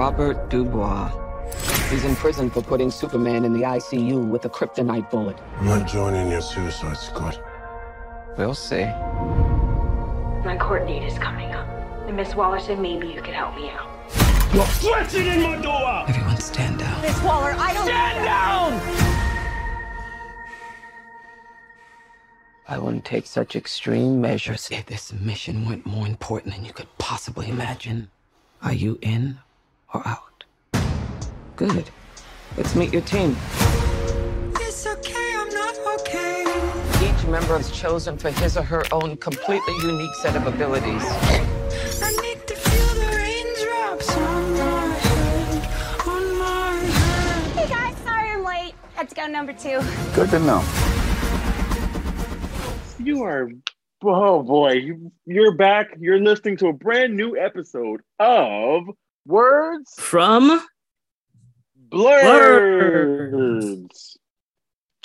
Robert Dubois. He's in prison for putting Superman in the ICU with a kryptonite bullet. I'm not joining your suicide squad. We'll see. My court date is coming up. And Miss Waller said maybe you could help me out. You're flexing in my door! Everyone stand down. Miss Waller, I don't Stand down! I wouldn't take such extreme measures if this mission weren't more important than you could possibly imagine. Are you in or out? Good. Let's meet your team. It's okay, I'm not okay. Each member is chosen for his or her own completely unique set of abilities. I need to feel the raindrops on my head, on my head. Hey guys, sorry I'm late. Had to go number two. Good to know. You are, oh boy, you, you're back. You're listening to a brand new episode of Words From Blurs.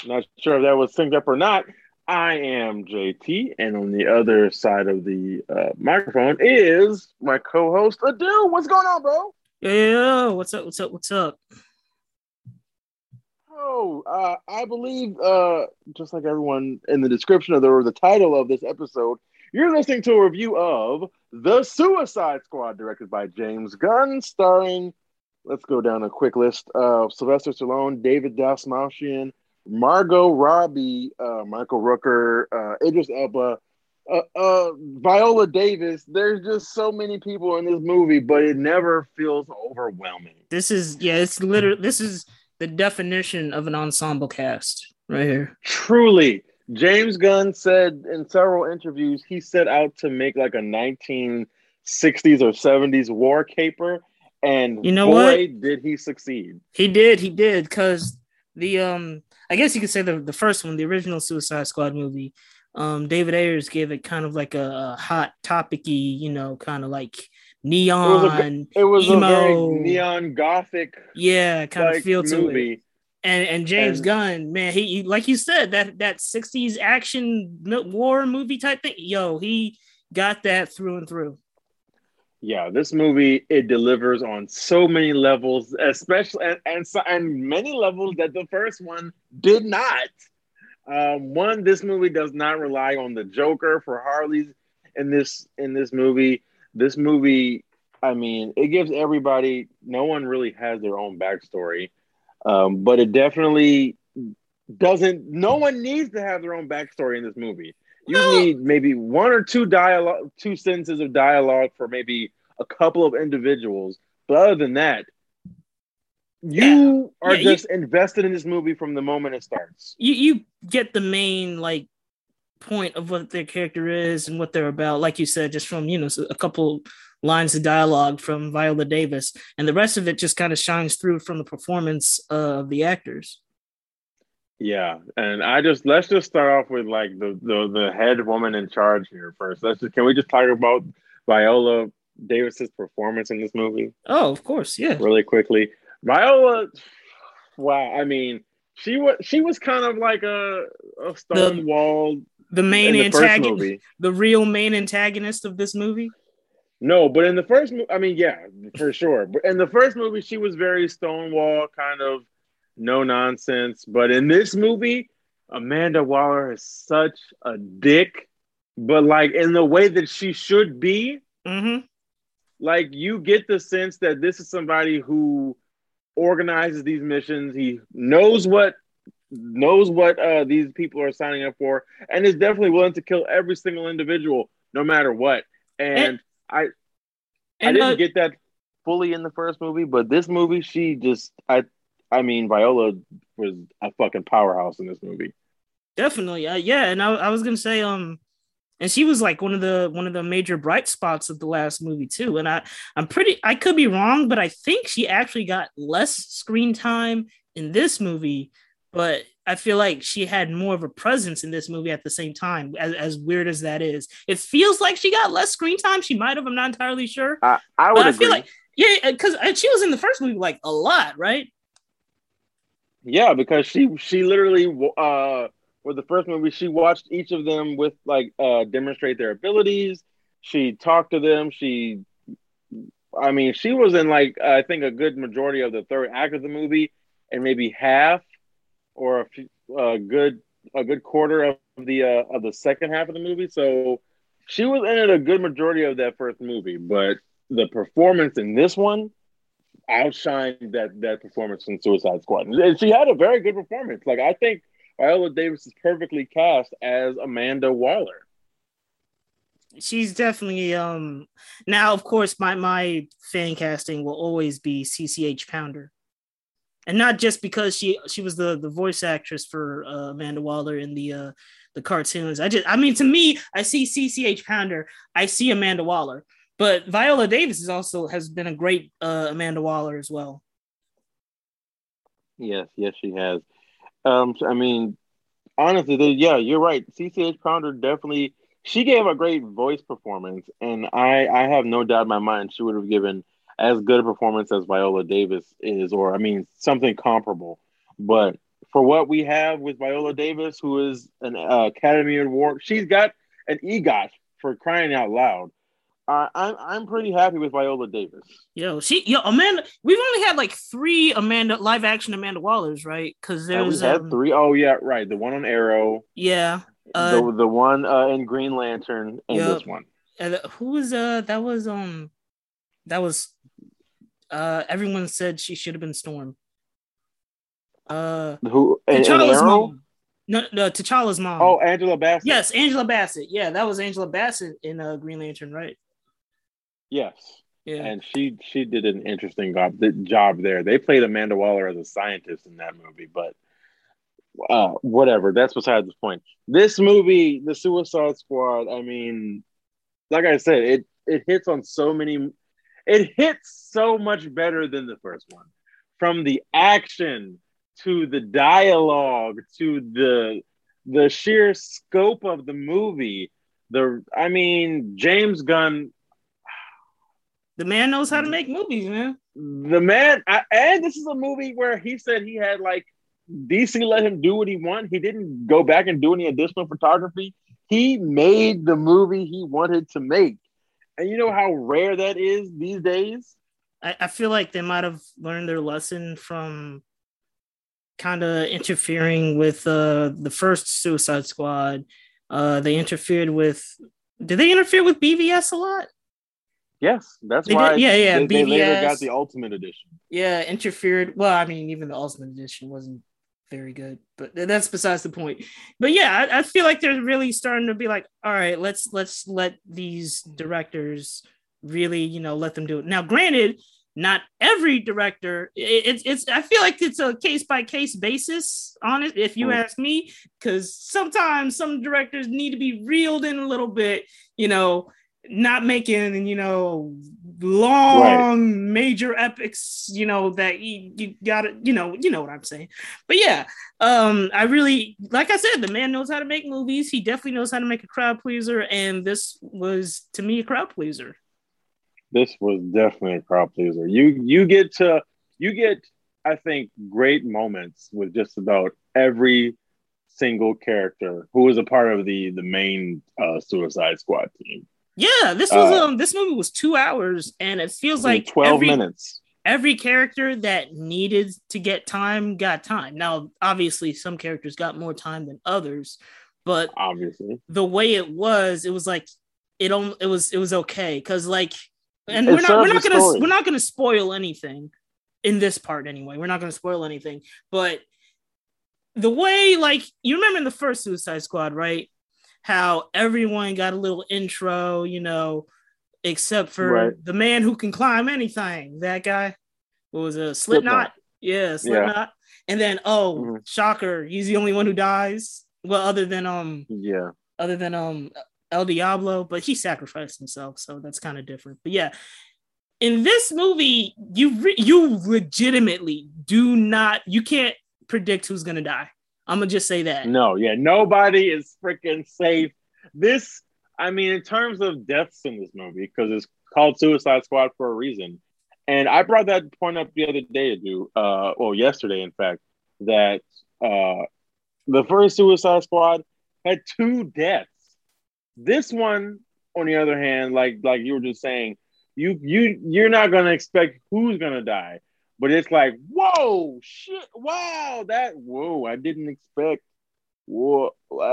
Not sure if that was synced up or not. I am JT, and on the other side of the uh, microphone is my co-host Adil. What's going on, bro? Yo, what's up? What's up? What's up? Oh, uh, I believe, uh, just like everyone in the description of the or the title of this episode, you're listening to a review of The Suicide Squad, directed by James Gunn, starring. Let's go down a quick list: uh, Sylvester Stallone, David Dastmalchian, Margot Robbie, uh, Michael Rooker, uh, Idris Elba, uh, uh, Viola Davis. There's just so many people in this movie, but it never feels overwhelming. This is yeah, it's literally this is the definition of an ensemble cast right here. Truly, James Gunn said in several interviews he set out to make like a 1960s or 70s war caper, and You know boy, did he succeed. He did, he did, because the um I guess you could say the, the first one, the original Suicide Squad movie, um, David Ayers gave it kind of like a, a hot topicy, you know, kind of like It was a, neon, it was a very neon gothic yeah, kind like of feel to it. And and James And- Gunn, man, he, he like you said that that '60s action war movie type thing. Yo, he got that through and through. Yeah, this movie it delivers on so many levels, especially and and, so, and many levels that the first one did not. Um, one, this movie does not rely on the Joker for Harley's in this in this movie. This movie, I mean, it gives everybody. No one really has their own backstory, um, but it definitely doesn't. No one needs to have their own backstory in this movie. You No. need maybe one or two dialogue, two sentences of dialogue for maybe a couple of individuals. But other than that, you are Yeah, you- just invested in this movie from the moment it starts. you you get the main like point of what their character is and what they're about like you said just from you know a couple lines of dialogue from viola davis and the rest of it just kind of shines through from the performance of the actors. Yeah, and I just let's just start off with like the the the head woman in charge here first. Let's just can we just talk about Viola Davis's performance in this movie? Oh of course yeah. Really quickly? Viola, wow, I mean, she was she was kind of like a a stonewall the main the first antagonist the real main antagonist of this movie No, but in the first movie, I mean, yeah, for sure. But in the first movie, she was very stonewall, kind of no nonsense. But in this movie, Amanda Waller is such a dick, but like in the way that she should be. mm-hmm. Like you get the sense that this is somebody who organizes these missions. He knows what knows what uh, these people are signing up for, and is definitely willing to kill every single individual, no matter what. And, And- I I didn't uh, get that fully in the first movie, but this movie, she just I I mean Viola was a fucking powerhouse in this movie. Definitely, uh, yeah. And I, I was gonna say, um, and she was like one of the one of the major bright spots of the last movie too. And I, I'm pretty, I could be wrong, but I think she actually got less screen time in this movie. But I feel like she had more of a presence in this movie at the same time. As, as weird as that is, it feels like she got less screen time. She might have. I'm not entirely sure. I I would But I feel like, yeah, because she was in the first movie like a lot, right? Yeah, because she she literally uh for the first movie she watched each of them with like uh demonstrate their abilities. She talked to them. She I mean, she was in like I think a good majority of the third act of the movie, and maybe half or a few, a good a good quarter of the uh, of the second half of the movie. So she was in it a good majority of that first movie, but the performance in this one outshined that that performance in Suicide Squad. And she had a very good performance. Like I think Viola Davis is perfectly cast as Amanda Waller. she's definitely um now of course my my fan casting will always be cch pounder and not just because she she was the the voice actress for uh, amanda waller in the uh the cartoons i just i mean to me i see cch pounder i see amanda waller but viola davis is also has been a great uh amanda waller as well Yes, yes, she has. Um, I mean, honestly, the, yeah, you're right. CCH Pounder definitely she gave a great voice performance, and I I have no doubt in my mind she would have given as good a performance as Viola Davis is, or I mean something comparable. But for what we have with Viola Davis, who is an uh, Academy Award, she's got an EGOT for crying out loud. Uh, I'm I'm pretty happy with Viola Davis. yo she yo amanda we've only had like three amanda live action amanda wallers right because And we had um, three. Oh yeah, right. The one on Arrow, yeah uh, the the one uh, in Green Lantern, and Yep. this one. And who was uh that was um that was uh everyone said she should have been Storm. Uh Who and, and T'Challa's Arrow? mom. No, no, T'Challa's mom. Oh, Angela Bassett. yes, Angela Bassett. Yeah, that was Angela Bassett in uh Green Lantern, right? Yes. Yeah. And she she did an interesting job, the job there. They played Amanda Waller as a scientist in that movie, but uh, whatever. That's besides the point. This movie, The Suicide Squad. I mean, like I said, it it hits on so many. It hits so much better than the first one, from the action to the dialogue to the the sheer scope of the movie. The I mean, James Gunn the man knows how to make movies, man. the man I, and this is a movie where he said he had like dc let him do what he wanted he didn't go back and do any additional photography he made the movie he wanted to make and you know how rare that is these days I, I feel like they might have learned their lesson from kind of interfering with uh the first Suicide Squad. Uh they interfered with did they interfere with BVS a lot? yes that's They did- why yeah, yeah, they, they later BVS. got the ultimate edition Yeah, interfered. Well, I mean, even the Ultimate Edition wasn't very good, but that's besides the point. But yeah, I, I feel like they're really starting to be like, all right, let's let's let these directors really, you know, let them do it. Now, granted, not every director. it- It's it's. I feel like it's a case by case basis on it. If you Mm. ask me, because sometimes some directors need to be reeled in a little bit. You know, not making you know long major epics you know that you, you gotta you know you know what i'm saying. But yeah um i really like i said the man knows how to make movies. He definitely knows how to make a crowd pleaser and this was to me a crowd pleaser. This was definitely a crowd pleaser. You you get to you get i think great moments with just about every single character who was a part of the the main uh, suicide squad team yeah this was Uh, um this movie was two hours and it feels like 12 every, minutes every character that needed to get time got time now obviously some characters got more time than others but obviously the way it was, it was like it on it was it was okay because like and It we're not we're not gonna story. we're not gonna spoil anything in this part anyway. We're not gonna spoil anything, but the way like you remember in the first Suicide Squad, right? How everyone got a little intro, you know, except for Right. the man who can climb anything. That guy what was a Slipknot. Slipknot? Yeah, Slipknot. And then oh, Mhm. shocker, he's the only one who dies. Well, other than um yeah other than um El Diablo, but he sacrificed himself, so that's kind of different. But yeah, in this movie, you re- you legitimately do not you can't predict who's gonna die. I'm gonna just say that. no yeah nobody is freaking safe. This i mean in terms of deaths in this movie because it's called suicide squad for a reason. And i brought that point up the other day to uh well yesterday in fact that uh the first suicide squad had two deaths. This one on the other hand like like you were just saying You you you're not gonna expect who's gonna die, but it's like, whoa, shit, wow, that whoa, I didn't expect. Whoa,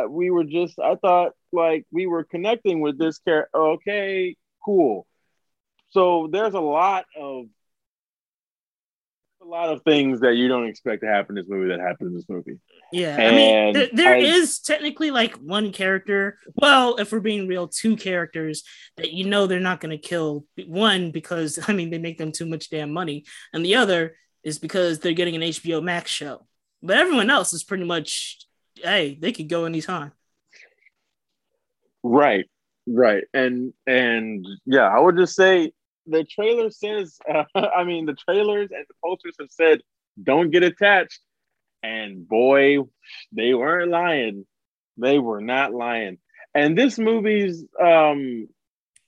we were just, I thought like we were connecting with this character. Okay, cool. So there's a lot of a lot of things that you don't expect to happen in this movie that happen in this movie. Yeah, I mean, And th- there I- is technically like one character. Well, if we're being real, two characters that you know they're not going to kill. One because I mean they make them too much damn money, and the other is because they're getting an HBO Max show. But everyone else is pretty much, hey, they could go anytime. Right, right, and and yeah, I would just say the trailer says. Uh, I mean, the trailers and the posters have said don't get attached, and boy, they weren't lying. They were not lying. And this movie's um,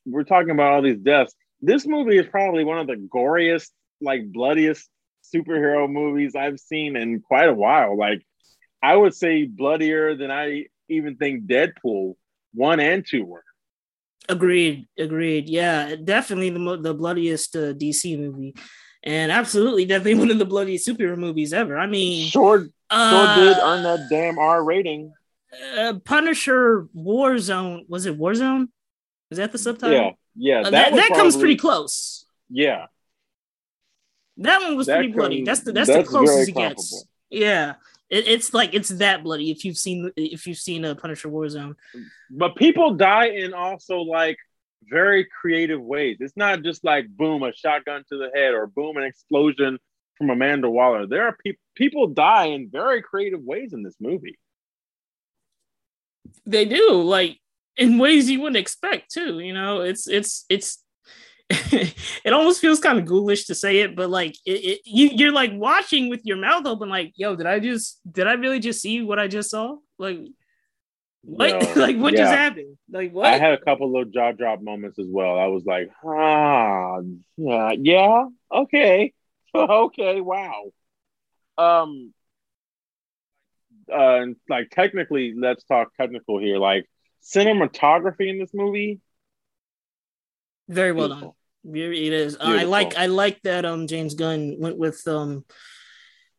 we're talking about all these deaths. This movie is probably one of the goriest, like bloodiest superhero movies I've seen in quite a while. Like, I would say bloodier than I even think Deadpool one and two were. Agreed, agreed. Yeah, definitely the mo- the bloodiest uh, DC movie, and absolutely definitely one of the bloodiest superhero movies ever. I mean, Sure, sure uh, did earn that damn R rating. uh, Punisher Warzone was it Warzone? Is that the subtitle? Yeah, yeah, Uh, that, that was comes pretty close. Yeah, That one was That pretty bloody. That's the that's, that's the closest it gets. Yeah, it, it's like it's that bloody. If you've seen if you've seen a Punisher Warzone, but people die in also like very creative ways. It's not just like boom, a shotgun to the head or boom, an explosion from Amanda Waller. There are people people die in very creative ways in this movie. they do like in ways you wouldn't expect too. You know, it's it's it's. it almost feels kind of ghoulish to say it, but like it, it, you, you're like watching with your mouth open, like, "Yo, did I just, did I really just see what I just saw? Like, what, like, what yeah. just happened? Like, what?" I had a couple little jaw drop moments as well. I was like, ah, yeah, yeah, okay, okay, wow. Um, uh, like technically, let's talk technical here. Like cinematography in this movie, Very well done. beautiful. Very- It is. I like. I like that. Um, James Gunn went with um,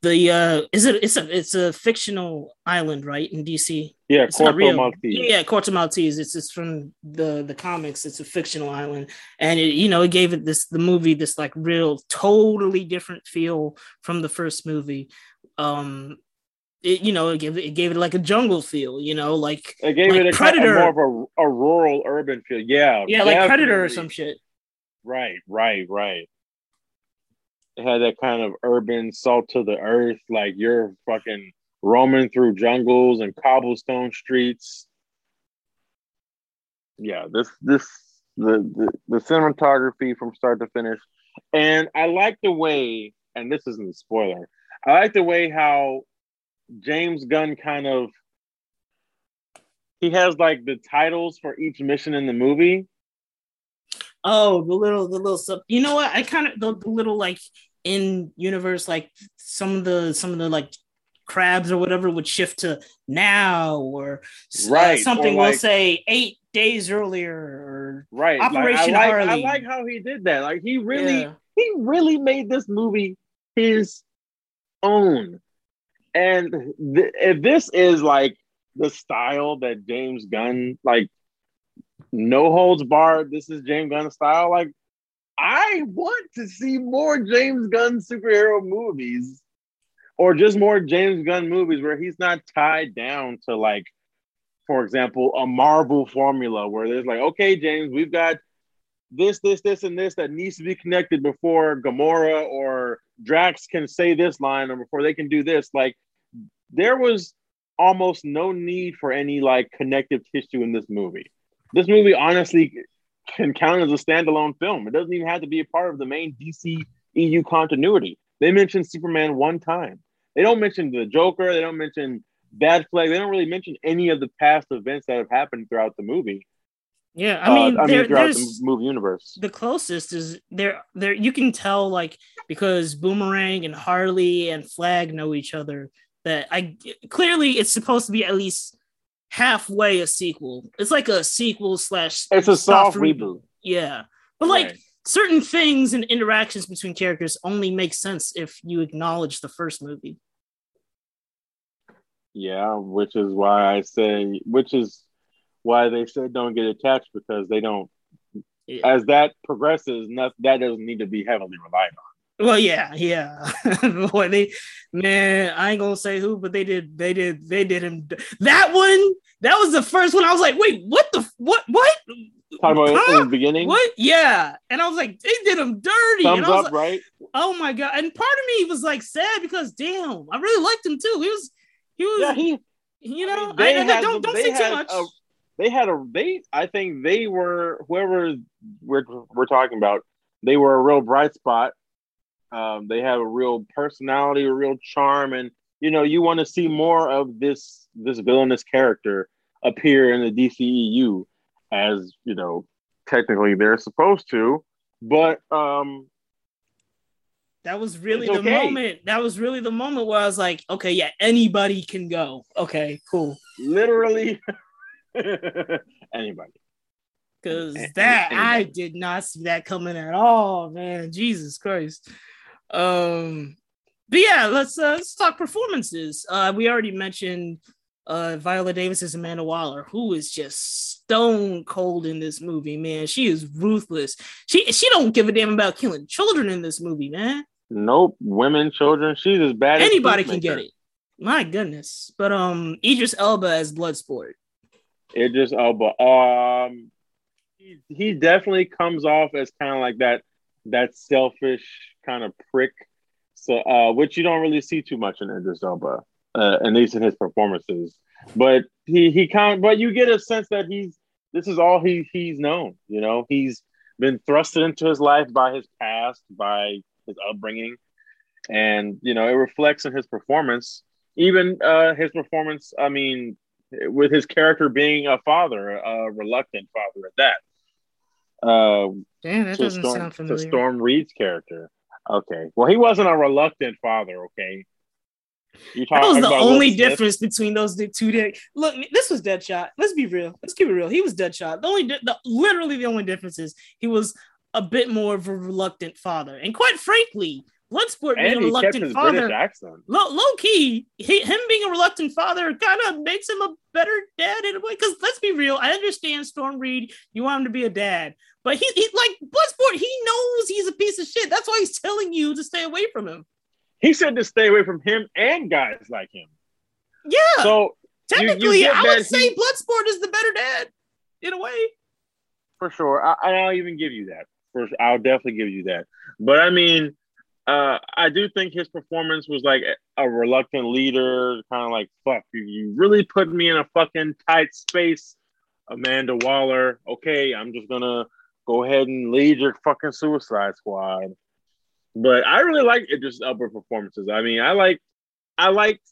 the uh, is it? It's a it's a fictional island, right? In DC. Yeah, It's Corto real. Maltese. Yeah, Corto Maltese. It's it's from the the comics. It's a fictional island, and it, you know it gave it this the movie this like real totally different feel from the first movie. Um, it you know it gave it, gave it like a jungle feel. You know, like It gave Like it a Predator. of more of a, a rural urban feel. Yeah, yeah, like Predator or some shit. Right, right, right. It had that kind of urban salt to the earth, like you're fucking roaming through jungles and cobblestone streets. Yeah, this this the, the the cinematography from start to finish. And I like the way, and this isn't a spoiler, I like the way how James Gunn kind of he has like the titles for each mission in the movie. Oh, the little, the little sub. You know what? I kind of the, the little like in universe, like some of the some of the like crabs or whatever would shift to now or uh, Right, or something. we'll say eight days earlier or Right. Operation like, I like, I like how he did that. Like he really Yeah. he really made this movie his own. And th- if this is like the style that James Gunn like no holds barred, this is James Gunn style. Like I want to see more James Gunn superhero movies or just more James Gunn movies where he's not tied down to like for example, a Marvel formula where there's like, okay, James, we've got this, this, this, and this that needs to be connected before Gamora or Drax can say this line or before they can do this. Like, there was almost no need for any like connective tissue in this movie. This movie honestly can count as a standalone film. It doesn't even have to be a part of the main DC EU continuity. They mention Superman one time. They don't mention the Joker. They don't mention Bad Flag. They don't really mention any of the past events that have happened throughout the movie. Yeah. I mean, Uh, I there, mean throughout there's the movie universe. the closest is there. There you can tell like because Boomerang and Harley and Flag know each other. That I clearly it's supposed to be at least halfway a sequel. It's like a sequel slash It's a soft reboot. reboot. Yeah. But like Right. certain things and interactions between characters only make sense if you acknowledge the first movie. Yeah, which is why I say, which is why they said don't get attached because they don't. Yeah. As that progresses, not, that doesn't need to be heavily relied on. Well, yeah, yeah. Boy, they man, I ain't gonna say who, but they did, they did, they did him. That one, that was the first one. I was like, wait, what the what what? Talking about Huh? in the beginning, What? Yeah, and I was like, they did him dirty. and thumbs I was up, like, right? oh my god! And part of me was like sad because damn, I really liked him too. He was, he was, Yeah, he. you know, I, I- don't don't say too much. a- They had a they. I think they were whoever we're we're talking about. They were a real bright spot. Um, they have a real personality, a real charm, and you know you want to see more of this this villainous character appear in the DCEU, as you know technically they're supposed to. But um, that was really the okay. moment. That was really the moment where I was like, okay, yeah, anybody can go. Okay, cool. literally anybody. Because A- that any- I did not see that coming at all, man. Jesus Christ. Um, but yeah, let's uh, let's talk performances. Uh, we already mentioned uh Viola Davis as Amanda Waller, who is just stone cold in this movie, man. She is ruthless. She she don't give a damn about killing children in this movie, man. Nope, women, children. She's as bad as Anybody can get it. My goodness. But um, Idris Elba as Bloodsport. Just Elba. Um, he, he definitely comes off as kind of like that that selfish kind of prick. So, uh, which you don't really see too much in Idris Elba, uh, at least in his performances. But he he kind, but you get a sense that he's this is all he he's known. You know, he's been thrusted into his life by his past, by his upbringing, and you know it reflects in his performance. Even uh, his performance, I mean, with his character being a father, a reluctant father at that. Uh, Damn, that to doesn't Storm, sound to familiar. Storm Reed's character. Okay, well, he wasn't a reluctant father. Okay, you That was the about Will only Smith? difference between those two. Di- Look, this was Deadshot. Let's be real. Let's keep it real. He was Deadshot. The only, the, literally, the only difference is he was a bit more of a reluctant father. And quite frankly, Bloodsport being and a reluctant father, low, low key, he, him being a reluctant father kind of makes him a better dad in a way. Because let's be real, I understand Storm Reed, you want him to be a dad, but he, he like Bloodsport, he knows he's a piece of shit. That's why he's telling you to stay away from him. He said to stay away from him and guys like him. Yeah, So you- you technically, get I would say he- Bloodsport is the better dad in a way. for sure, I, I'll even give you that. For I'll definitely give you that. But I mean, uh, I do think his performance was like a, reluctant leader, kind of like fuck you. You really put me in a fucking tight space, Amanda Waller. Okay, I'm just gonna go ahead and lead your fucking Suicide Squad. But I really like it just upper performances. I mean, I like, I liked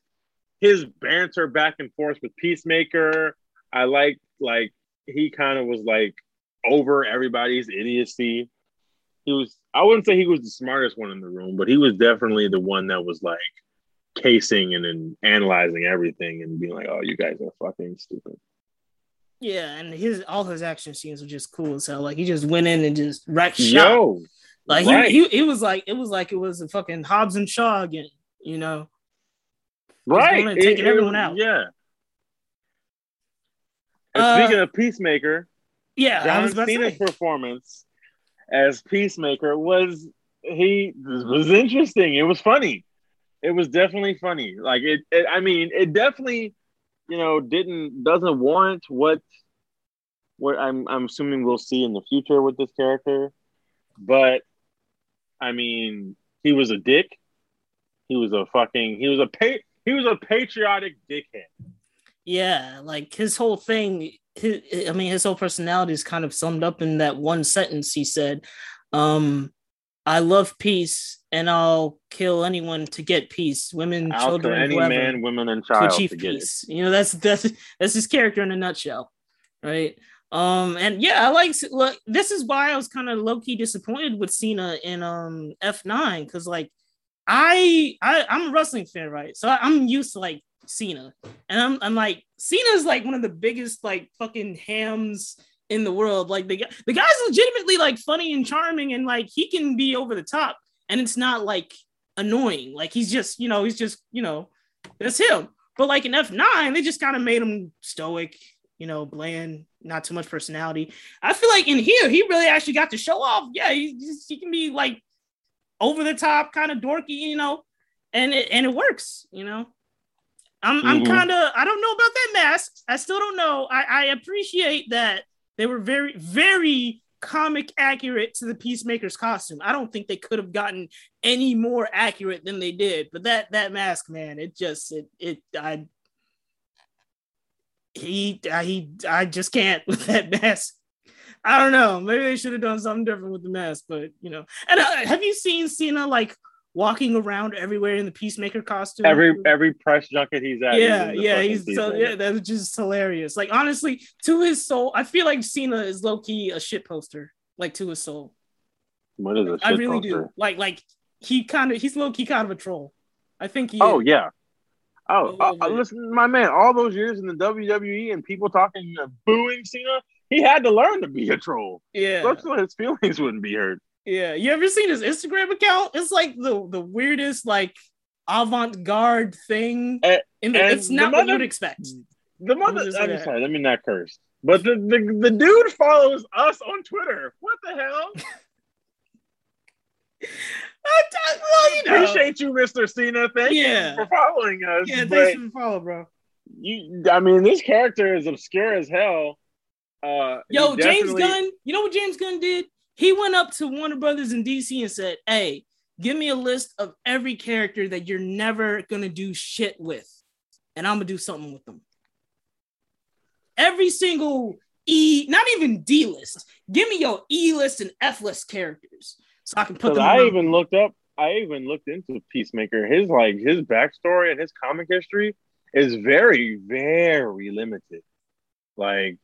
his banter back and forth with Peacemaker. I like like he kind of was like over everybody's idiocy. He was I wouldn't say he was the smartest one in the room, but he was definitely the one that was like casing and then analyzing everything and being like, "Oh, you guys are fucking stupid." Yeah, and his all his action scenes were just cool So. Like he just went in and just wrecked shop. Yo, like right. he, he, it was like it was like it was a fucking Hobbs and Shaw again. You know, right, taking everyone out. Yeah. And Uh, speaking of Peacemaker, yeah. John was about to Cena's performance as Peacemaker was he was interesting. It was funny. It was definitely funny. Like it, it I mean, it definitely, you know, didn't doesn't warrant what what I'm I'm assuming we'll see in the future with this character. But I mean, he was a dick. He was a fucking he was a pa- he was a patriotic dickhead. Yeah, like his whole thing. His, I mean, his whole personality is kind of summed up in that one sentence he said. Um, I love peace, and I'll kill anyone to get peace. Women, I'll children, any whoever. man, women, and to child achieve to get it. peace. You know, that's that's that's his character in a nutshell, right? Um, and yeah, I like look. This is why I was kind of low key disappointed with Cena in um F nine because like I I I'm a wrestling fan, right? So I, I'm used to like Cena, and I'm I'm like Cena's like one of the biggest like fucking hams in the world. Like the the guy's legitimately like funny and charming, and like he can be over the top, and it's not like annoying. Like he's just, you know, he's just, you know, that's him. But like in F9, they just kind of made him stoic, you know, bland, not too much personality. I feel like in here, he really actually got to show off. Yeah, he, just, he can be like over the top, kind of dorky, you know, and it, and it works, you know. I'm, I'm Mhm. kind of, I don't know about that mask. I still don't know. I, I appreciate that they were very, very comic accurate to the Peacemaker's costume. I don't think they could have gotten any more accurate than they did. But that that mask, man, it just it it I he I, he I just can't with that mask. I don't know. Maybe they should have done something different with the mask, but you know. And uh, have you seen Cena like walking around everywhere in the Peacemaker costume? Every every press junket he's at. yeah, he's yeah, he's so yeah, that was just hilarious. Like honestly, to his soul, I feel like Cena is low key a shit poster. Like to his soul, What is a I really poster? do. Like like he kind of he's low key kind of a troll. I think he. Oh is. yeah. Oh, uh, listen, my man. All those years in the WWE and people talking, uh, booing Cena, he had to learn to be a troll. yeah, So his feelings wouldn't be hurt. Yeah. You ever seen his Instagram account? It's like the the weirdest like avant garde thing. And- in the, it's not the what you'd expect. The mother. Is I'm sorry. Let me not curse. But the, the the dude follows us on Twitter. What the hell? well, you know. Appreciate you, Mr. Cena. Thank Yeah. you for following us. yeah, thanks for the follow, bro. you, I mean, this character is obscure as hell. Uh, Yo, James Gunn, you know what James Gunn did? He went up to Warner Brothers in DC and said, Hey, give me a list of every character that you're never gonna do shit with, and I'm gonna do something with them. Every single E, not even D list. Give me your E list and F list characters so I can put them. I around. even looked up, I even looked into Peacemaker. His like his backstory and his comic history is very, very limited. Like,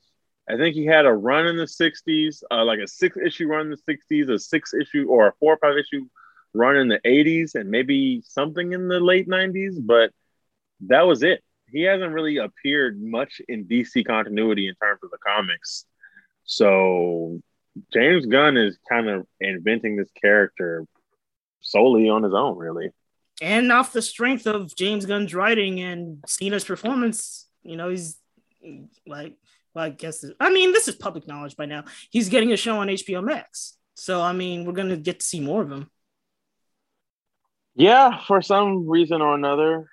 I think he had a run in the '60s, uh, like a six issue run in the '60s, a six issue or a four or five issue run in the '80s, and maybe something in the late '90s. But that was it. He hasn't really appeared much in DC continuity in terms of the comics. So James Gunn is kind of inventing this character solely on his own, really. and off the strength of James Gunn's writing and Cena's performance, you know, he's like, well, I guess, I mean, this is public knowledge by now. He's getting a show on HBO Max. So, I mean, we're going to get to see more of him. Yeah, for some reason or another.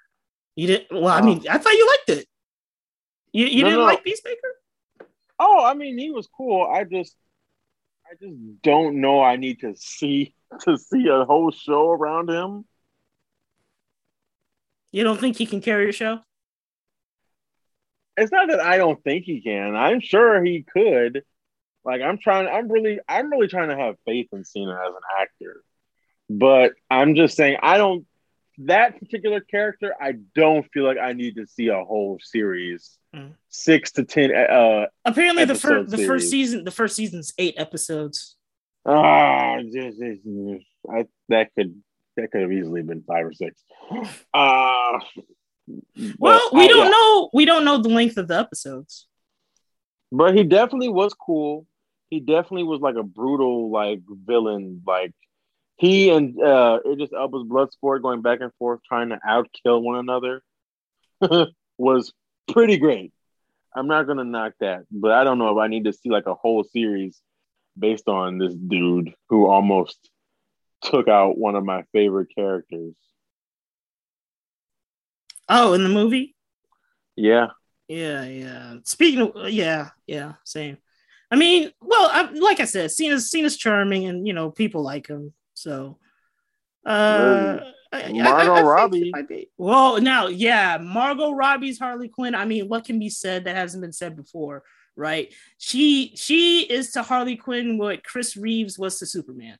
You didn't, well, I uh, mean, I thought you liked it. You, you No, didn't no. like Peacemaker? Oh, I mean, he was cool. I just, I just don't know. I need to see to see a whole show around him. You don't think he can carry a show? It's not that I don't think he can. I'm sure he could. Like I'm trying. I'm really. I'm really trying to have faith in Cena as an actor. But I'm just saying, I don't. That particular character, I don't feel like I need to see a whole series, Mm. six to ten. Uh, Apparently, the first the first season the first season's eight episodes. Ah, just, just, I that could that could have easily been five or six. Uh Well, we I- don't yeah. know. We don't know the length of the episodes. But he definitely was cool. He definitely was like a brutal like villain. Like he and uh Idris Elba's Bloodsport going back and forth trying to outkill one another was pretty great. I'm not gonna knock that, but I don't know if I need to see like a whole series based on this dude who almost took out one of my favorite characters. Oh, in the movie? Yeah. Yeah, yeah. Speaking of, yeah, yeah, same. I mean, well, I, like I said, Cena's Cena's charming, and you know, people like him. So, uh, I- I- Margot I Robbie. it might be- Well, now, yeah, Margot Robbie's Harley Quinn. I mean, what can be said that hasn't been said before, right? She she is to Harley Quinn what Chris Reeves was to Superman,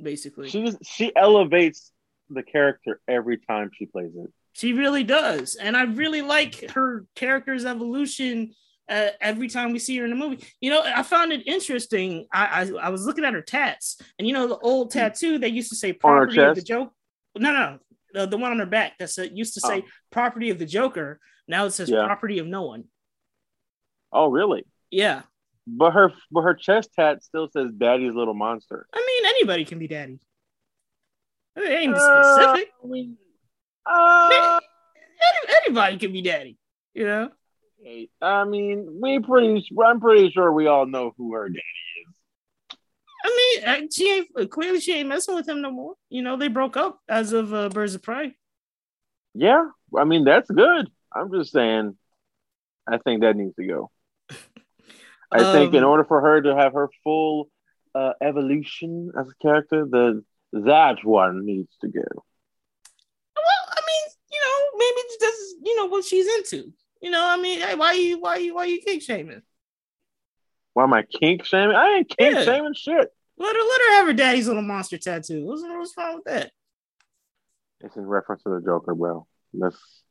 basically. She just she elevates the character every time she plays it. She really does, and I really like her character's evolution. Uh, every time we see her in a movie, you know, I found it interesting. I, I I was looking at her tats, and you know, the old tattoo they used to say property of the chest? joke. No, no, the, the one on her back that said used to say Oh. property of the Joker. Now it says Yeah. property of no one. Oh, really? Yeah, But her but her chest tat still says "Daddy's Little Monster." I mean, anybody can be daddy. It ain't Uh, specific. we- uh, Any, anybody can be daddy. You know. I mean, we pretty. I'm pretty sure we all know who her daddy is. I mean, uh, she ain't clearly she ain't messing with him no more. You know, they broke up as of uh, Birds of Prey. Yeah, I mean that's good. I'm just saying. I think that needs to go. I think in Um, order for her to have her full uh, evolution as a character, the that one needs to go. Well, I mean, you know, maybe that's you know what she's into. You know, I mean, hey, why you why you why you kink shaming? Why am I kink shaming? I ain't kink Yeah. shaming shit. Let her let her have her daddy's little monster tattoo. What's, what's wrong with that? It's in reference to the Joker, bro. That's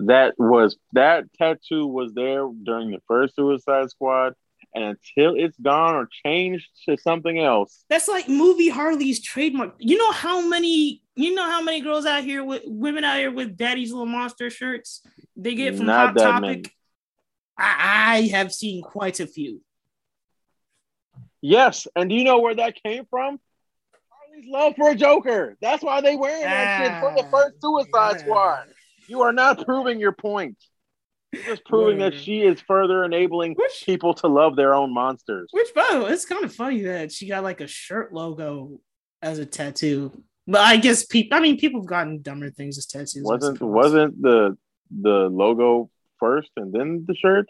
that was that tattoo was there during the first Suicide Squad, and until it's gone or changed to something else, That's like movie Harley's trademark. You know how many you know how many girls out here with women out here with daddy's little monster shirts they get from Not Hot that Topic. I, I have seen quite a few. yes. And do you know where that came from? Harley's love for a Joker. That's why they wearing that shit from the first Suicide Ah, Squad. You are not proving your point. You're just proving that she is further enabling Which people to love their own monsters. Which, by the way, it's kind of funny that she got like a shirt logo as a tattoo. But I guess people, I mean, people have gotten dumber things as tattoos. Wasn't wasn't the the logo first and then the shirt?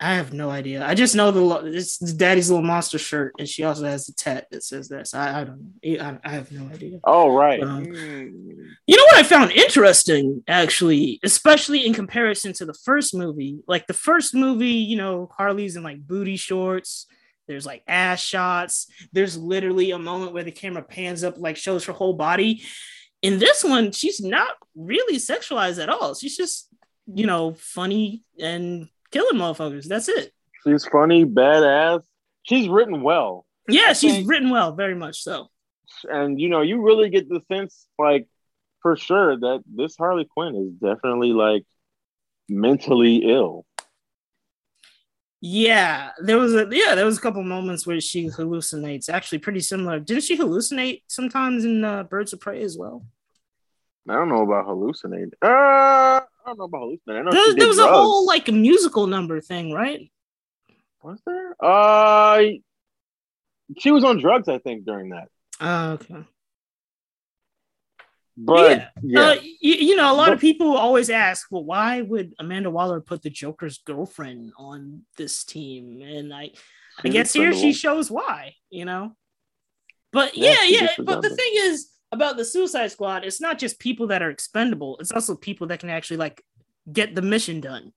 I have no idea. I just know the lo- it's Daddy's little monster shirt, and she also has the tat that says that. So I, I don't know. I, I have no idea. Oh right. Um, Mm. You know what I found interesting, actually, especially in comparison to the first movie. Like the first movie, you know, Harley's in like booty shorts. There's like ass shots. There's literally a moment where the camera pans up, like shows her whole body. In this one, she's not really sexualized at all. She's just, you know, funny and killing motherfuckers. That's it. She's funny, badass. She's written well. Yeah, I she's think- written well, very much so. And you know, you really get the sense, like, for sure, that this Harley Quinn is definitely like mentally ill. Yeah, there was a yeah, there was a couple moments where she hallucinates. Actually, pretty similar. Didn't she hallucinate sometimes in uh, Birds of Prey as well? I don't know about hallucinate. Uh, I don't know about hallucinate. I know There, there was drugs. a whole like musical number thing, right? Was there? Uh, she was on drugs, I think, during that. Uh, okay. But Yeah. yeah, Uh, you, you know, a lot of people always ask, well, why would Amanda Waller put the Joker's girlfriend on this team? And I, I guess here she shows why, you know. But Yeah, yeah, yeah. But the thing is about the Suicide Squad, it's not just people that are expendable; it's also people that can actually like get the mission done.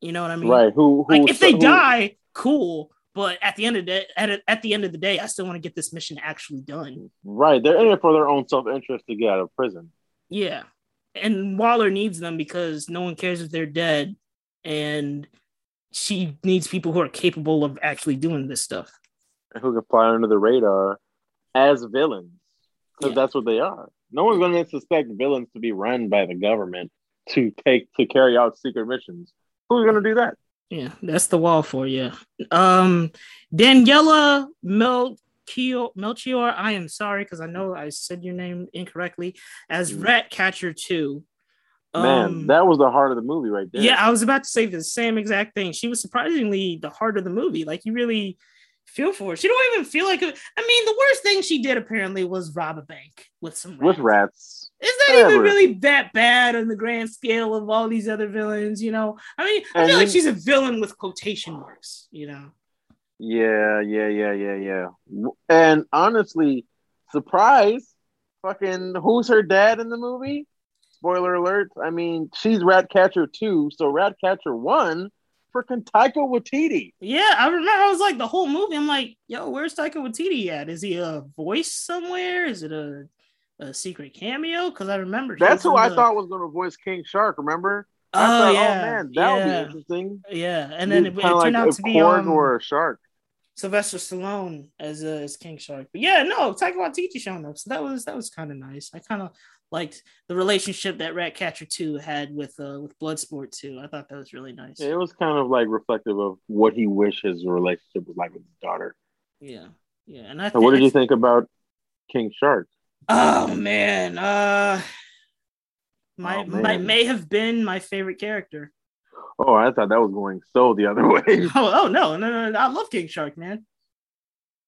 You know what I mean? right? Who? who Like if they who- die, cool. But at the end of the day, at, at the end of the day, I still want to get this mission actually done. Right, they're in it for their own self interest to get out of prison. Yeah. And Waller needs them because no one cares if they're dead. And she needs people who are capable of actually doing this stuff. who can fly under the radar as villains because Yeah. that's what they are. No one's going to suspect villains to be run by the government to take to carry out secret missions. Who's going to do that? Yeah, that's the wall for you. Um, Daniela Melchior, Melchior, I am sorry because I know I said your name incorrectly, as Mm. Ratcatcher 2. Man, Um, that was the heart of the movie right there. Yeah, I was about to say the same exact thing. She was surprisingly the heart of the movie. Like you really feel for her. She don't even feel like a, I mean, the worst thing she did apparently was rob a bank with some with rats. It's not even really that bad on the grand scale of all these other villains, you know. I mean, I And feel like she's a villain with quotation marks, you know. Yeah, yeah, yeah, yeah, yeah. And honestly, surprise, fucking who's her dad in the movie? Spoiler alert. I mean, she's Ratcatcher 2, so Ratcatcher 1 freaking Taika Waititi. Yeah, I remember I was like the whole movie. I'm like, yo, where's Taika Waititi at? Is he a voice somewhere? Is it a, a secret cameo? Because I remember That's who I the- thought was going to voice King Shark, remember? I Oh thought, yeah, oh man, that would yeah. be interesting. Yeah, and then it, it turned like out to be um, or a shark. Sylvester Stallone as uh, as King Shark. But yeah, no, Taika Waititi showing up, so that was that was kind of nice. I kind of liked the relationship that Ratcatcher Two had with uh, with Bloodsport Two. I thought that was really nice. It was kind of like reflective of what he wished his relationship was like with his daughter. Yeah, yeah. And I So what did you think about King Shark? Oh man, uh, my Oh, my may have been my favorite character. Oh, I thought that was going so the other way. Oh, oh no, no, no, no! I love King Shark, man.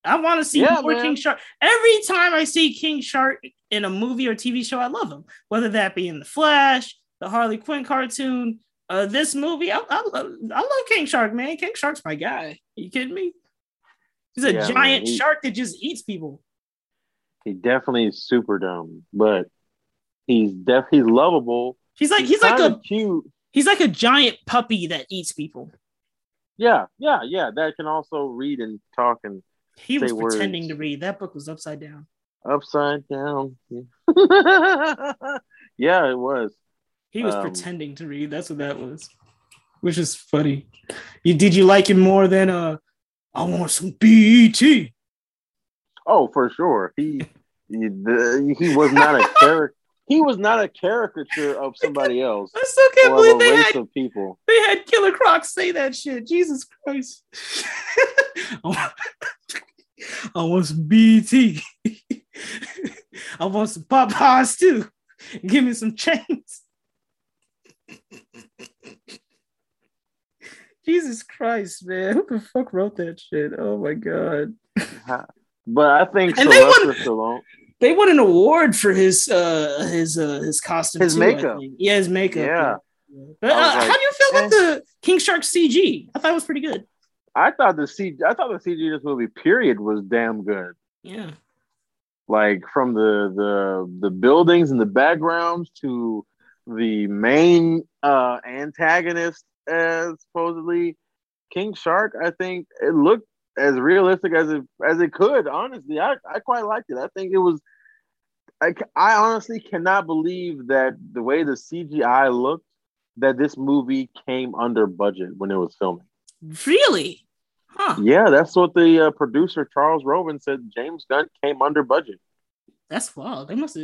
I want to see Yeah, more man. King Shark. Every time I see King Shark in a movie or TV show, I love him. Whether that be in the Flash, the Harley Quinn cartoon, uh, this movie, I, I, love, I love King Shark, man. King Shark's my guy. you kidding me? He's a Yeah, man, giant he- shark that just eats people. He definitely is super dumb, but he's def he's lovable. He's like he's like a cute. he's like a giant puppy that eats people. Yeah, yeah, yeah. That can also read and talk and He was pretending words. to read. That book was upside down. upside down. yeah, it was. He was Um, pretending to read. That's what that was. Which is funny. You did you like him more than uh I want some BET? Oh, for sure. He he, the, he was not a character. He was not a caricature of somebody else I still can't or believe they race had of people. they had Killer Croc say that shit. Jesus Christ. I want- some BET. I want some Popeyes too. Give me some chains. Jesus Christ, man. Who the fuck wrote that shit? Oh my god. But I think And they won- Stallone. They won an award for his uh his uh his costume His too, makeup. Yeah, his makeup. Yeah. But uh, like, how do you feel about eh. the King Shark CG? I thought it was pretty good. I thought the CG. I thought the CG of this movie, period, was damn good. Yeah. Like from the the the buildings and the backgrounds to the main uh antagonist, as supposedly King Shark. I think it looked as realistic as it as it could. Honestly, I I quite liked it. I think it was. I, I honestly cannot believe that the way the CGI looked, that this movie came under budget when it was filming. Really? Huh. Yeah, that's what the uh, producer Charles Roven said. James Gunn came under budget. That's wild. They must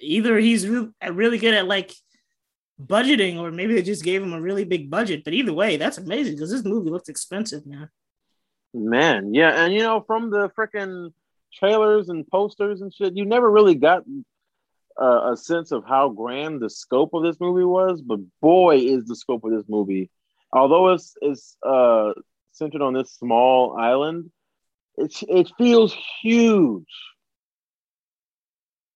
either he's re- really good at like budgeting, or maybe they just gave him a really big budget. But either way, that's amazing because this movie looks expensive, man. Man, yeah, and you know, from the freaking trailers and posters and shit, you never really got uh, a sense of how grand the scope of this movie was. But boy, is the scope of this movie, although it's it's uh, centered on this small island, it it feels huge.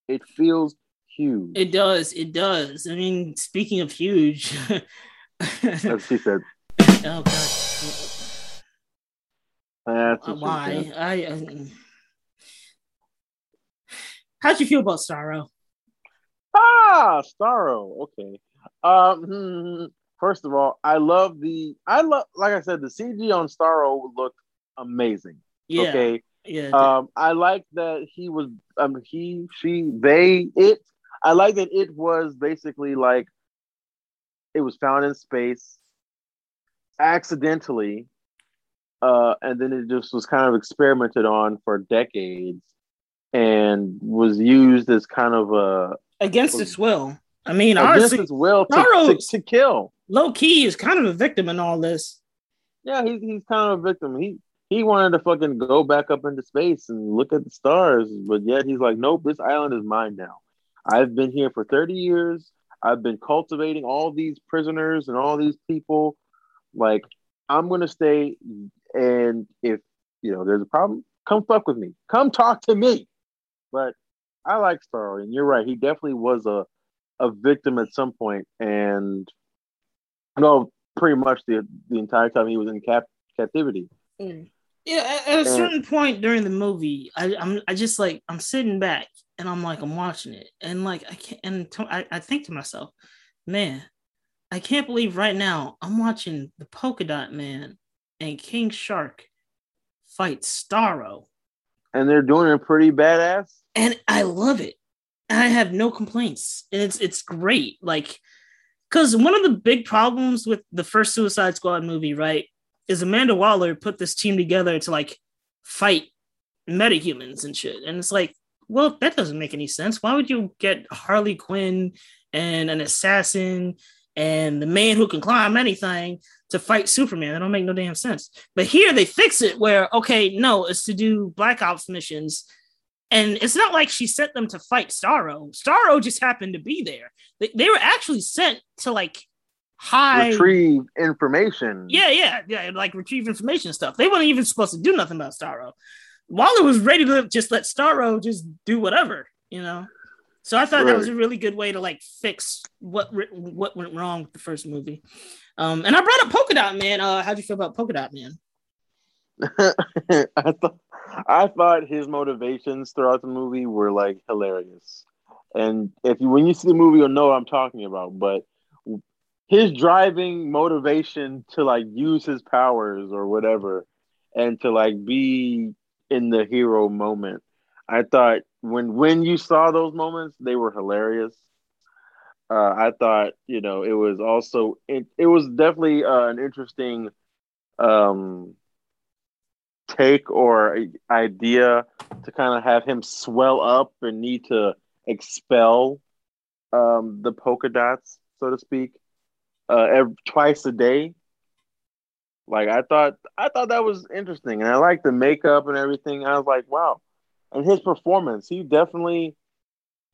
It feels huge. It does. It does. I mean, speaking of huge, As she said. oh god, That's what why? I. I How'd you feel about Starro? Ah, Starro. Okay. Um. hmm, First of all, I love the. I love, like I said, the CG on Starro looked amazing. Yeah, Okay. yeah. Um. I like that he was. Um. He. She. They. It. I like that it was basically like. It was found in space. Accidentally. Uh, and then it just was kind of experimented on for decades, and was used as kind of a Against its will. I mean, against honestly, his will to, to, to kill. low key is kind of a victim in all this. Yeah, he's he's kind of a victim. He he wanted to fucking go back up into space and look at the stars, but yet he's like, nope, this island is mine now. I've been here for 30 years. I've been cultivating all these prisoners and all these people. Like, I'm gonna stay, and if you know there's a problem, come fuck with me. Come talk to me. But I like Starro, and you're right. He definitely was a a victim at some point, and no, pretty much the the entire time he was in cap captivity. Mm. Yeah, at, at a certain point during the movie, I, I'm I just like I'm sitting back and I'm like I'm watching it and like I can't and to, I, I think to myself, man, I can't believe right now I'm watching the Polka Dot Man and King Shark fight Starro, And they're doing it pretty badass. and I love it. I have no complaints, and it's it's great. Like, because one of the big problems with the first Suicide Squad movie, right, is Amanda Waller put this team together to like fight metahumans and shit. And it's like, well, that doesn't make any sense. Why would you get Harley Quinn and an assassin and the man who can climb anything to fight Superman? That don't make no damn sense. But here they fix it where, okay, no, it's to do Black Ops missions. And it's not like she sent them to fight Starro. Starro just happened to be there. They, they were actually sent to like hide Retrieve information. yeah, yeah, yeah, like retrieve information stuff. They weren't even supposed to do nothing about Starro. Waller was ready to just let Starro just do whatever, you know. So I thought that was a really good way to like fix what what went wrong with the first movie. Um, and I brought up Polka Dot Man. Uh, how'd you feel about Polka Dot Man? I thought I thought his motivations throughout the movie were like hilarious. And if you when you see the movie, you'll know what I'm talking about. But his driving motivation to like use his powers or whatever and to like be in the hero moment. I thought when when you saw those moments, they were hilarious. Uh, I thought you know it was also it, it was definitely uh, an interesting um, take or idea to kind of have him swell up and need to expel um, the polka dots, so to speak, uh, every, twice a day. Like I thought, I thought that was interesting, and I liked the makeup and everything. I was like, wow, and his performance, he definitely,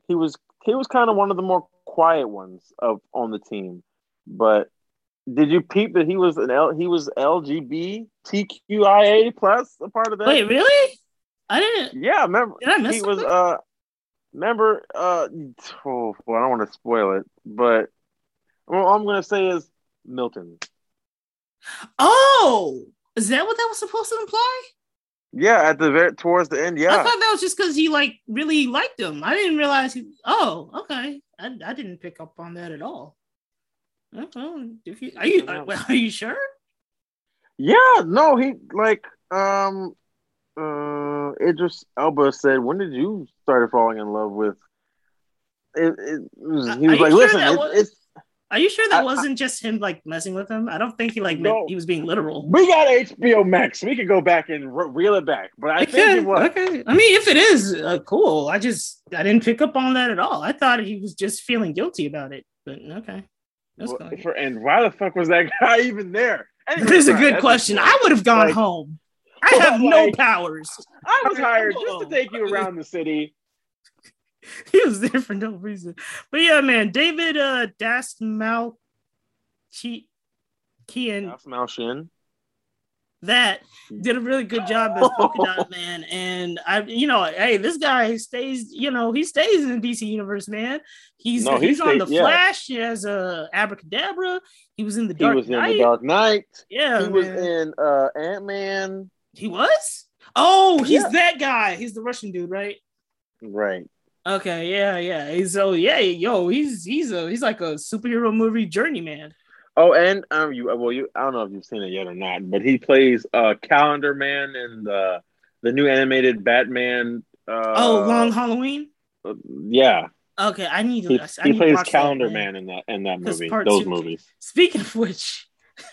he was he was kind of one of the more quiet ones of on the team. But did you peep that he was an L, he was LGBTQIA plus a part of that? Wait, really? I didn't. Yeah, remember Did I miss he was uh remember uh oh, well, I don't want to spoil it, but well, all I'm gonna say is Milton. Oh, is that what that was supposed to imply? Yeah, at the very towards the end, Yeah, I thought that was just because he like really liked him. I didn't realize he. Oh, okay. I, I didn't pick up on that at all. Okay. If you are you are, well, are you sure? Yeah, no, he like um uh Idris Elba said, When did you started falling in love with it, it was, he was you like, sure listen, that it's, was- it's Are you sure that I- I- wasn't just him like messing with him? I don't think he like No. meant he was being literal. we got HBO Max. We could go back and re- reel it back. But I think it was okay. I mean, if it is uh, cool, I just I didn't pick up on that at all. I thought he was just feeling guilty about it. But okay, that's Well, for, and why the fuck was that guy even there? Anyway, is a good that's question. I would have gone like- home. I have no powers. I was hired just to take you around the city. he was there for no reason. But yeah, man, David uh Dasmal Kian House Malshin. that did a really good job as Polka Dot Man. And I, you know, hey, this guy stays, you know, he stays in the DC universe, man. He's No, he he's on the yeah. Flash as a Abracadabra. He was in the Dark. He was in the Dark Knight. Yeah, he was in uh Ant Man. He was. Oh, he's Yeah. that guy. He's the Russian dude, right? Right. Okay, yeah, yeah. He's so yeah, yo, he's he's a he's like a superhero movie journeyman. Oh, and um, you well, you I don't know if you've seen it yet or not, but he plays uh Calendar Man in the the new animated Batman. Uh, oh, Long Halloween. yeah. Okay, I need to. He, I he need to plays watch that, Calendar man. Man in that in that movie. Those two- movies. Speaking of which,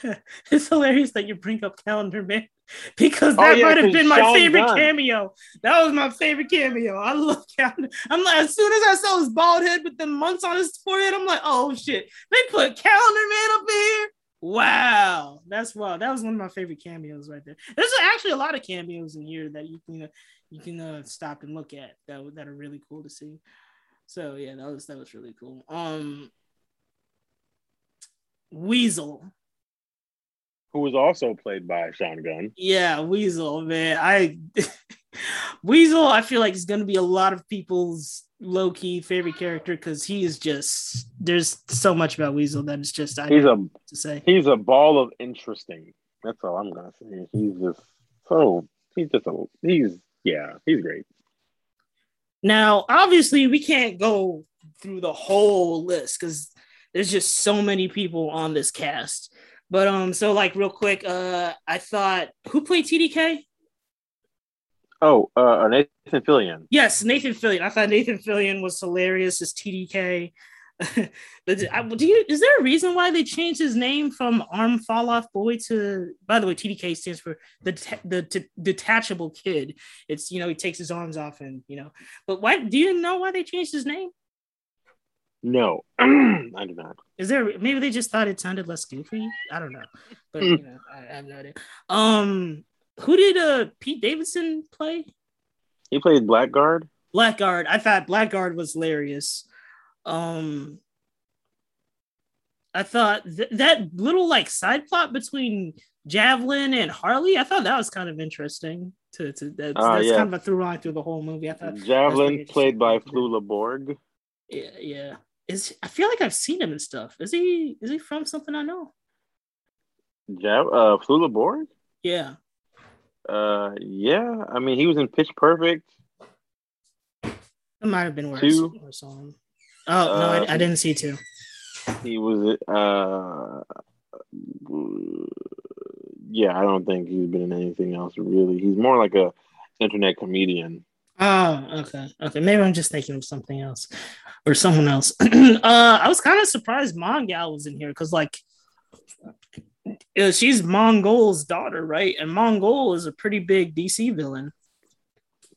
it's hilarious that you bring up Calendar Man because Oh, that yeah, might have been my Sean favorite Gunn. cameo. That was my favorite cameo. I love Calendar. I'm like, as soon as I saw his bald head with the months on his forehead, I'm like, oh shit, they put Calendar Man up here. Wow, that's wow. That was one of my favorite cameos right there. There's actually a lot of cameos in here that you can uh, you can uh, stop and look at that that are really cool to see. So yeah, that was that was really cool. Um, Weasel. Who was also played by Sean Gunn. Yeah, Weasel, man. I Weasel, I feel like is gonna be a lot of people's low-key favorite character because he is just there's so much about Weasel that it's just I He's a to say. he's a ball of interesting. That's all I'm gonna say. He's just so he's just a he's yeah he's great. Now, obviously, we can't go through the whole list because there's just so many people on this cast. But um, so like real quick, uh, I thought who played TDK? Oh, uh, Nathan Fillion. Yes, Nathan Fillion. I thought Nathan Fillion was hilarious as TDK. The- do you, is there a reason why they changed his name from Arm Fall Off Boy to? By the way, TDK stands for the det- the det- detachable kid. It's you know he takes his arms off and you know. But why do you know why they changed his name? No, I do not. Is there maybe they just thought it sounded less goofy? I don't know, but you know I, I have no idea. Um, who did uh Pete Davidson play? He played Blackguard. Blackguard. I thought Blackguard was hilarious. Um, I thought th- that little like side plot between Javelin and Harley. I thought that was kind of interesting. To, to that's, Ah, that's yeah. kind of a through line through the whole movie. I thought Javelin, played by. Flula Borg. Yeah, yeah. Is I feel like I've seen him and stuff. Is he is he from something I know? Jav- uh, Flula Borg. Yeah. Uh, yeah. I mean, he was in Pitch Perfect. It might have been where Two. I saw him. Oh no, Uh, I, I didn't see two. He was. Uh, yeah, I don't think he's been in anything else really. He's more like a internet comedian. Oh, okay, okay. Maybe I'm just thinking of something else or someone else. uh, I was kind of surprised Mongal was in here because, like, uh, she's Mongul's daughter, right? And Mongul is a pretty big DC villain.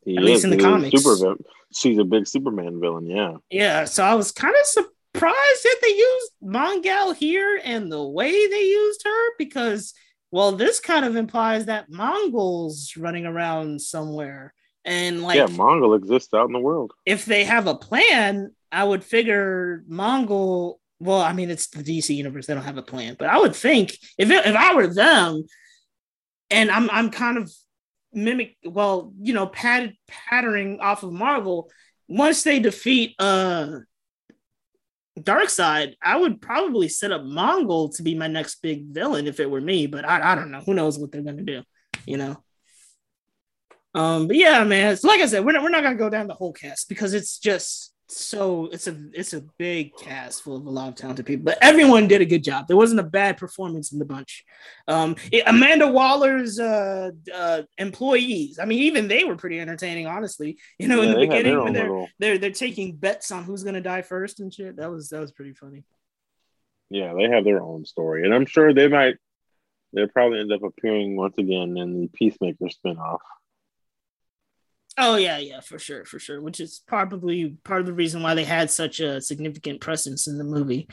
He At least in the comics. Super She's a big Superman villain. Yeah. Yeah, so I was kind of surprised that they used Mongal here and the way they used her because, well, this kind of implies that Monguls running around somewhere. And like, yeah, Mongul exists out in the world. if they have a plan, I would figure Mongul. Well, I mean, it's the DC universe; they don't have a plan. But I would think if it, if I were them, and I'm I'm kind of mimic, well, you know, pat, pattering off of Marvel. Once they defeat uh Darkseid, I would probably set up Mongul to be my next big villain if it were me. But I, I don't know. Who knows what they're gonna do? You know. Um, but yeah, man, it's like I said, we're not, we're not gonna go down the whole cast because it's just so it's a it's a big cast full of a lot of talented people. But everyone did a good job. There wasn't a bad performance in the bunch. Um, it- Amanda Waller's uh, uh, employees, I mean, even they were pretty entertaining, honestly. You know, in the beginning when they're little- they're they're taking bets on who's gonna die first and shit. That was that was pretty funny. Yeah, they have their own story, and I'm sure they might. They'll probably end up appearing once again in the Peacemaker spinoff. Oh yeah, yeah, for sure, for sure. Which is probably part of the reason why they had such a significant presence in the movie.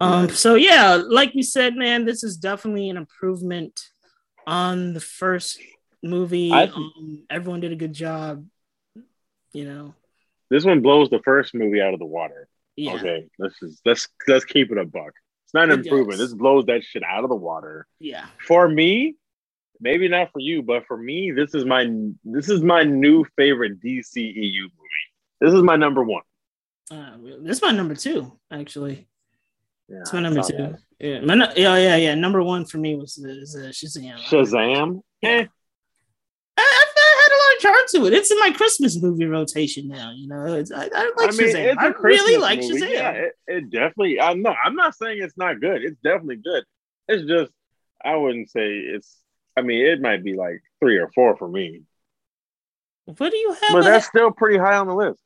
Um, so yeah, like you said, man, this is definitely an improvement on the first movie. Um, everyone did a good job. You know, This one blows the first movie out of the water. yeah, Okay, let's just let's let's keep it a buck. It's not an It improvement. does. This blows that shit out of the water. yeah. For me, maybe not for you, but for me, this is my this is my new favorite DCEU movie. This is my number one. Uh, this is my number two, actually. Yeah, It's my number two. that. Yeah, my, nu- yeah, yeah, yeah. Number one for me was is, uh, Shazam. Shazam. Eh, I, I, had a lot of charm to it. It's in my Christmas movie rotation now. You know, it's, I, I like I mean, Shazam. I really like movie. Shazam. Yeah, it, it definitely. I'm no, I'm not saying it's not good. It's definitely good. It's just I wouldn't say it's. I mean, it might be like three or four for me, What do you have? but that's still pretty high on the list.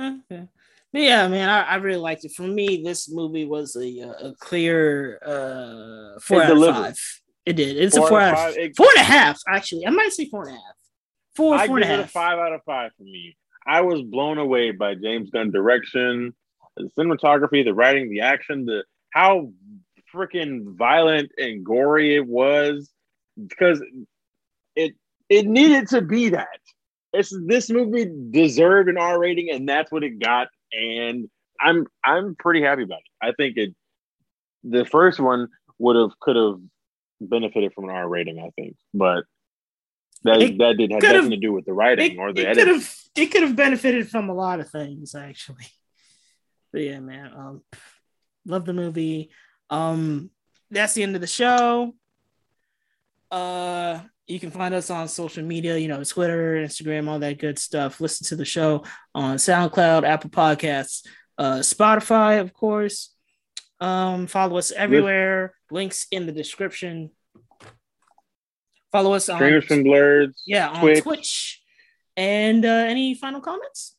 Okay. But yeah, man, I, I really liked it. For me, this movie was a, a clear uh, four It out of five. It did. It's Four a four out out of of five. It- four and a half. Actually, I might say four and a half. Four, I four and give a it a five out of five for me. I was blown away by James Gunn direction, the cinematography, the writing, the action, the how freaking violent and gory it was because it it needed to be that. It's this movie deserved an R rating and that's what it got and I'm I'm pretty happy about it. I think it the first one would have could have benefited from an R rating, I think, but that It that didn't have nothing to do with the writing It, or the it could have it could have benefited from a lot of things actually. But yeah, man, um, love the movie. Um, that's the end of the show. Uh, you can find us on social media, you know, Twitter, Instagram, all that good stuff. Listen to the show on SoundCloud, Apple Podcasts, uh, Spotify, of course. Um, follow us everywhere. Links in the description. Follow us on Streamers from Blurs. yeah on Twitch. Twitch. And uh, any final comments?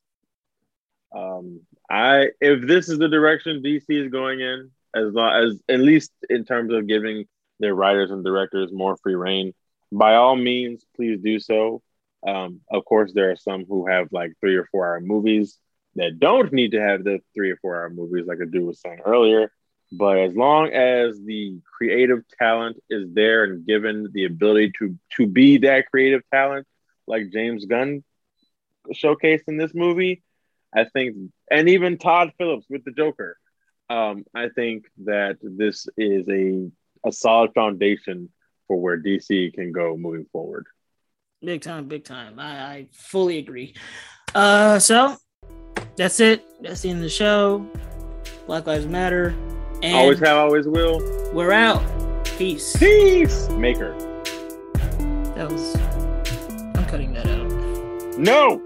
Um, I if this is the direction DC is going in, as long as at least in terms of giving their writers and directors more free reign, by all means, please do so. Um, of course, there are some who have like three or four hour movies that don't need to have the three or four hour movies, like a dude was saying earlier. But as long as the creative talent is there and given the ability to to be that creative talent, like James Gunn showcased in this movie, I think, and even Todd Phillips with the Joker, um, I think that this is a a solid foundation for where DC can go moving forward. Big time, big time. I, I fully agree. Uh, so that's it. That's the end of the show. Black Lives Matter. And always have, always will. We're out. Peace. Peace, maker. That was. I'm cutting that out. No.